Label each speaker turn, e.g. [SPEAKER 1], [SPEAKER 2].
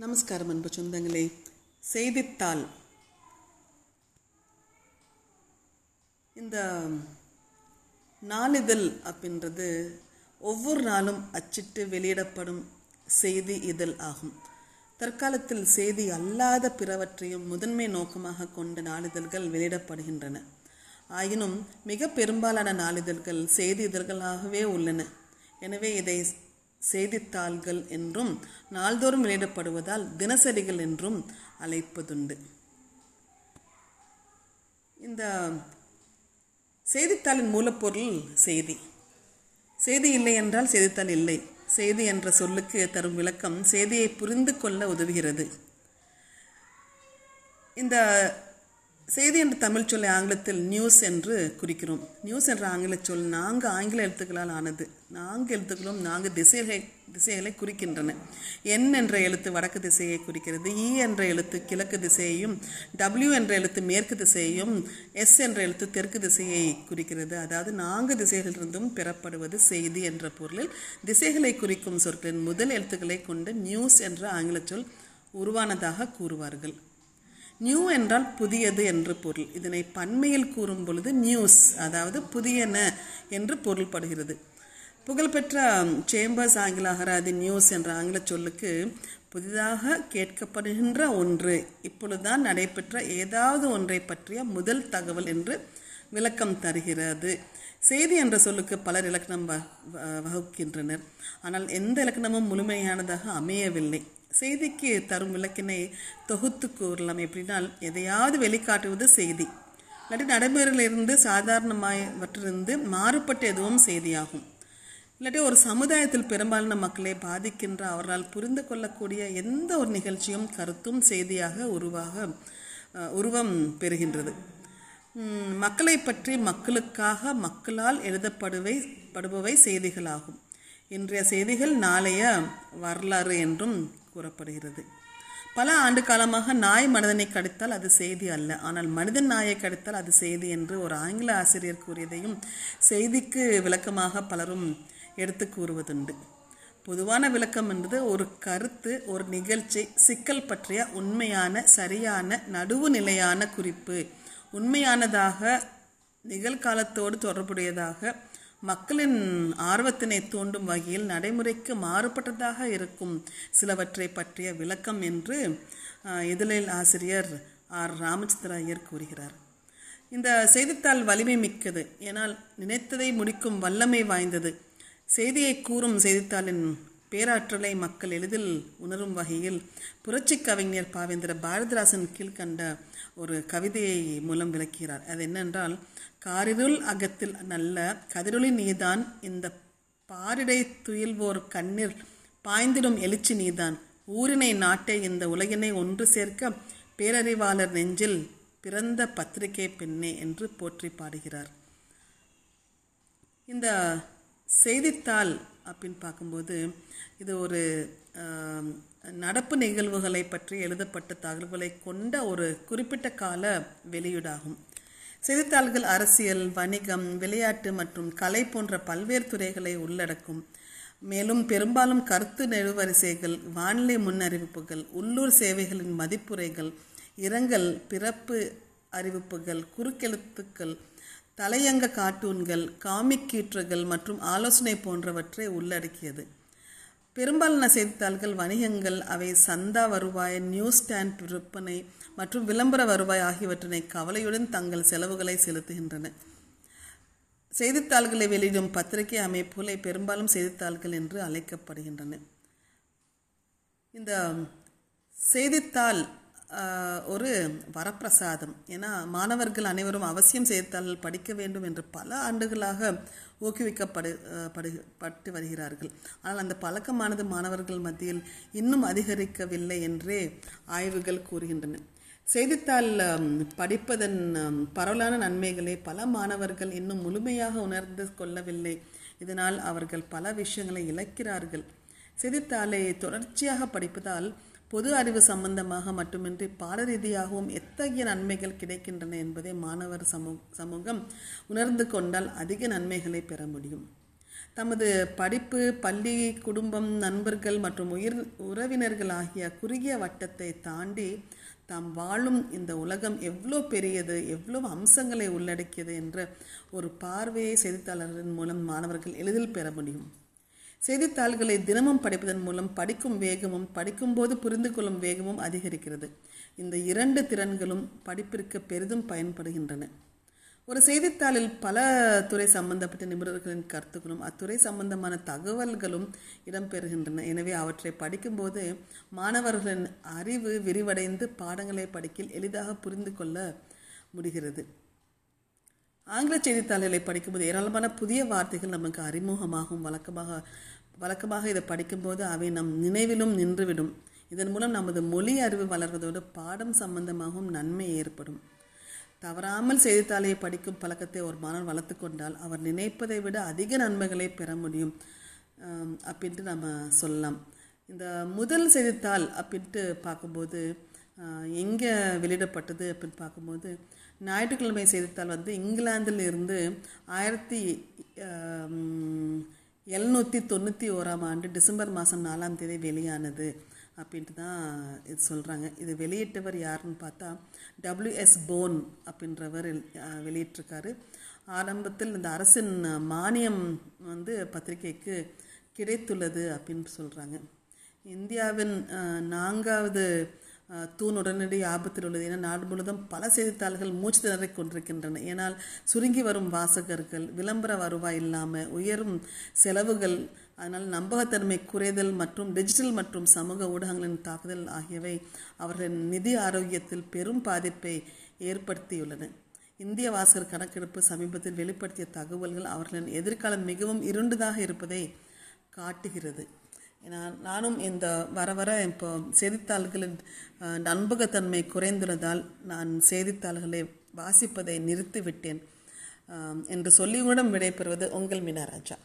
[SPEAKER 1] நமஸ்காரம் அன்பு சொந்தங்களே. செய்தித்தாள். இந்த நாளிதழ் அப்படின்றது ஒவ்வொரு நாளும் அச்சிட்டு வெளியிடப்படும் செய்தி இதழ் ஆகும். தற்காலத்தில் செய்தி அல்லாத பிறவற்றையும் முதன்மை நோக்கமாக கொண்ட நாளிதழ்கள் வெளியிடப்படுகின்றன. ஆயினும் மிக பெரும்பாலான நாளிதழ்கள் செய்தி இதழ்களாகவே உள்ளன. எனவே இதை செய்தித்தாள்கள் என்றும் நாள்தோறும் வெளியிடப்படுவதால் தினசரிகள் என்றும் அழைப்பதுண்டு. இந்த செய்தித்தாளின் மூலப்பொருள் செய்தி. செய்தி இல்லை என்றால் செய்தித்தாள் இல்லை. செய்தி என்ற சொல்லுக்கு தரும் விளக்கம் செய்தியை புரிந்து கொள்ள உதவுகிறது. இந்த செய்தி என்ற தமிழ் சொல்லை ஆங்கிலத்தில் நியூஸ் என்று குறிக்கிறோம். நியூஸ் என்ற ஆங்கில சொல் நான்கு ஆங்கில எழுத்துக்களால் ஆனது. நான்கு எழுத்துக்களும் நான்கு திசைகளை திசைகளை குறிக்கின்றன. என் என்ற எழுத்து வடக்கு திசையை குறிக்கிறது. இ என்ற எழுத்து கிழக்கு திசையையும் டபிள்யூ என்ற எழுத்து மேற்கு திசையையும் எஸ் என்ற எழுத்து தெற்கு திசையை குறிக்கிறது. அதாவது நான்கு திசைகளிலிருந்தும் பெறப்படுவது செய்தி என்ற பொருளில். திசைகளை குறிக்கும் சொற்களின் முதல் எழுத்துக்களை கொண்டு நியூஸ் என்ற ஆங்கில சொல் உருவானதாக கூறுவார்கள். நியூ என்றால் புதியது என்று பொருள். இதனை பன்மையில் கூறும் பொழுது நியூஸ் அதாவது புதியன என்று பொருள்படுகிறது. புகழ்பெற்ற சேம்பர்ஸ் ஆங்கில அகராதி நியூஸ் என்ற ஆங்கில சொல்லுக்கு புதிதாக கேட்கப்படுகின்ற ஒன்று இப்பொழுதுதான் நடைபெற்ற ஏதாவது ஒன்றை பற்றிய முதல் தகவல் என்று விளக்கம் தருகிறது. செய்தி என்ற சொல்லுக்கு பலர் இலக்கணம் வகுக்கின்றனர். ஆனால் எந்த இலக்கணமும் முழுமையானதாக அமையவில்லை. செய்திக்கு தரும் விளக்கினை தொகுத்து கூறலாம். எப்படின்னால் எதையாவது வெளிக்காட்டுவது செய்தி. இல்லாட்டி நடைமுறையிலிருந்து சாதாரணமாயவற்றிலிருந்து மாறுபட்ட எதுவும் செய்தியாகும். இல்லாட்டி ஒரு சமுதாயத்தில் பெரும்பாலான மக்களை பாதிக்கின்ற அவரால் புரிந்து கொள்ளக்கூடிய எந்த ஒரு நிகழ்ச்சியும் கருத்தும் செய்தியாக உருவாக உருவம் பெறுகின்றது. மக்களை பற்றி மக்களுக்காக மக்களால் எழுதப்படுவை படுபவை செய்திகளாகும். இன்றைய செய்திகள் நாளைய வரலாறு என்றும் கூறப்படுகிறது. பல ஆண்டு காலமாக நாய் மனிதனை கடித்தால் அது செய்தி அல்ல. ஆனால் மனிதன் நாயை கடித்தால் அது செய்தி என்று ஒரு ஆங்கில ஆசிரியர் கூறியதையும் செய்திக்கு விளக்கமாக பலரும் எடுத்து கூறுவதுண்டு. பொதுவான விளக்கம் என்பது ஒரு கருத்து ஒரு நிகழ்ச்சி சிக்கல் பற்றிய உண்மையான சரியான நடுவு நிலையான குறிப்பு. உண்மையானதாக நிகழ்காலத்தோடு தொடர்புடையதாக மக்களின் ஆர்வத்தினை தூண்டும் வகையில் நடைமுறைக்கு மாறுபட்டதாக இருக்கும் சிலவற்றை பற்றிய விளக்கம் என்று இதழில் ஆசிரியர் ஆர். ராமச்சந்திர ஐயர் கூறுகிறார். இந்த செய்தித்தாள் வலிமை மிக்கது. ஏனால் நினைத்ததை முடிக்கும் வல்லமை வாய்ந்தது. செய்தியை கூறும் செய்தித்தாளின் பேராற்றலை மக்கள் எளிதில் உணரும் வகையில் புரட்சி கவிஞர் பாவேந்திர பாரதிராசன் கீழ்கண்ட ஒரு கவிதையை மூலம் விளக்கிறார் அது என்னென்றால் காரிருள் அகத்தில் நல்ல கதிரொளி நீதான் இந்த பாரிடை துயில்வோர் கண்ணீர் பாய்ந்திடும் எழுச்சி நீதான். ஊரினை நாட்டை இந்த உலகினை ஒன்று சேர்க்க பேரறிவாளர் நெஞ்சில் பிறந்த பத்திரிகை பெண்ணே என்று போற்றி பாடுகிறார். இந்த செய்தித்தாள் அப்படின்னு பார்க்கும்போது இது ஒரு நடப்பு நிகழ்வுகளை பற்றி எழுதப்பட்ட தகவல்களை கொண்ட ஒரு குறிப்பிட்ட கால வெளியீடாகும். செய்தித்தாள்கள் அரசியல் வணிகம் விளையாட்டு மற்றும் கலை போன்ற பல்வேறு துறைகளை உள்ளடக்கும். மேலும் பெரும்பாலும் கருத்து நெடுவரிசைகள் வானிலை முன்னறிவிப்புகள் உள்ளூர் சேவைகளின் மதிப்புரைகள் இரங்கல் பிறப்பு அறிவிப்புகள் குறுக்கெழுத்துக்கள் தலையங்க கார்ட்டூன்கள் காமிக் கீற்றுகள் மற்றும் ஆலோசனை போன்றவற்றை உள்ளடக்கியது. பெரும்பாலான செய்தித்தாள்கள் வணிகங்கள் அவை சந்தா வருவாய் நியூஸ் ஸ்டாண்ட் விற்பனை மற்றும் விளம்பர வருவாய் ஆகியவற்றினை கவலையுடன் தங்கள் செலவுகளை செலுத்துகின்றன. செய்தித்தாள்களை வெளியிடும் பத்திரிகை அமைப்புகளை பெரும்பாலும் செய்தித்தாள்கள் என்று அழைக்கப்படுகின்றன. இந்த செய்தித்தாள் ஒரு வரப்பிரசாதம். ஏன்னா மாணவர்கள் அனைவரும் அவசியம் செய்தித்தாள்கள் படிக்க வேண்டும் என்று பல ஆண்டுகளாக ஊக்குவிக்கப்படு படு பட்டு வருகிறார்கள். ஆனால் அந்த பழக்கமானது மாணவர்கள் மத்தியில் இன்னும் அதிகரிக்கவில்லை என்றே ஆய்வுகள் கூறுகின்றன. செய்தித்தாள் படிப்பதன் பரவலான நன்மைகளை பல மாணவர்கள் இன்னும் முழுமையாக உணர்ந்து கொள்ளவில்லை. இதனால் அவர்கள் பல விஷயங்களை இழக்கிறார்கள். செய்தித்தாளை தொடர்ச்சியாக படிப்பதால் பொது அறிவு சம்பந்தமாக மட்டுமின்றி பாட ரீதியாகவும் எத்தகைய நன்மைகள் கிடைக்கின்றன என்பதை மாணவர் சமூ சமூகம் உணர்ந்து கொண்டால் அதிக நன்மைகளை பெற முடியும். தமது படிப்பு பள்ளி குடும்பம் நண்பர்கள் மற்றும் உயிர் உறவினர்கள் ஆகிய குறுகிய வட்டத்தை தாண்டி தாம் வாழும் இந்த உலகம் எவ்வளோ பெரியது எவ்வளோ அம்சங்களை உள்ளடக்கியது என்ற ஒரு பார்வையை செய்தித்தாளர்களின் மூலம் மாணவர்கள் எளிதில் பெற முடியும். செய்தித்தாள்களை தினமும் படிப்பதன் மூலம் படிக்கும் வேகமும் படிக்கும்போது புரிந்து கொள்ளும் வேகமும் அதிகரிக்கிறது. இந்த இரண்டு திறன்களும் படிப்பிற்கு பெரிதும் பயன்படுகின்றன. ஒரு செய்தித்தாளில் பல துறை சம்பந்தப்பட்ட நிபுணர்களின் கருத்துக்களும் அத்துறை சம்பந்தமான தகவல்களும் இடம்பெறுகின்றன. எனவே அவற்றை படிக்கும்போது மாணவர்களின் அறிவு விரிவடைந்து பாடங்களை படிக்கில் எளிதாக புரிந்து கொள்ள முடிகிறது. ஆங்கில செய்தித்தாள்களை படிக்கும்போது ஏராளமான புதிய வார்த்தைகள் நமக்கு அறிமுகமாகும் வழக்கமாக வழக்கமாக இதை படிக்கும்போது அவை நம் நினைவிலும் நின்றுவிடும். இதன் மூலம் நமது மொழி அறிவு வளர்வதோடு பாடம் சம்பந்தமாகவும் நன்மை ஏற்படும். தவறாமல் செய்தித்தாளை படிக்கும் பழக்கத்தை ஒரு மாணவர் வளர்த்து கொண்டால் அவர் நினைப்பதை விட அதிக நன்மைகளை பெற முடியும் அப்படின்ட்டு நம்ம சொல்லலாம். இந்த முதல் செய்தித்தாள் அப்படின்ட்டு பார்க்கும்போது எங்கே வெளியிடப்பட்டது அப்படின்னு பார்க்கும்போது ஞாயிற்றுக்கிழமை செய்தித்தாள் வந்து இங்கிலாந்தில் இருந்து ஆயிரத்தி எழுநூற்றி தொண்ணூற்றி ஓராம் ஆண்டு டிசம்பர் மாதம் நாலாம் தேதி வெளியானது அப்படின்ட்டு தான் இது சொல்கிறாங்க இது வெளியிட்டவர் யாருன்னு பார்த்தா டபிள்யூஎஸ் போன் அப்படின்றவர் வெளியிட்டிருக்காரு. ஆரம்பத்தில் இந்த அரசின் மானியம் வந்து பத்திரிகைக்கு கிடைத்துள்ளது அப்படின்னு சொல்கிறாங்க இந்தியாவின் நான்காவது தூண் உடனடி ஆபத்தில் உள்ளது. என நாடு முழுவதும் பல செய்தித்தாள்கள் மூச்சு திணறிக் கொண்டிருக்கின்றன. ஏனால் சுருங்கி வரும் வாசகர்கள் விளம்பர வருவாய் இல்லாமல் உயரும் செலவுகள் அதனால் நம்பகத்தன்மை குறைதல் மற்றும் டிஜிட்டல் மற்றும் சமூக ஊடகங்களின் தாக்குதல் ஆகியவை அவர்களின் நிதி ஆரோக்கியத்தில் பெரும் பாதிப்பை ஏற்படுத்தியுள்ளன. இந்திய வாசகர் கணக்கெடுப்பு சமீபத்தில் வெளிப்படுத்திய தகவல்கள் அவர்களின் எதிர்காலம் மிகவும் இருண்டதாக இருப்பதை காட்டுகிறது. ஏன்னா நானும் இந்த வர வர இப்போ செய்தித்தாள்களின் நண்பகத்தன்மை குறைந்துள்ளதால் நான் செய்தித்தாள்களை வாசிப்பதை நிறுத்திவிட்டேன். என்று சொல்லியுடன் விடைபெறுவது உங்கள் மீனாராஜா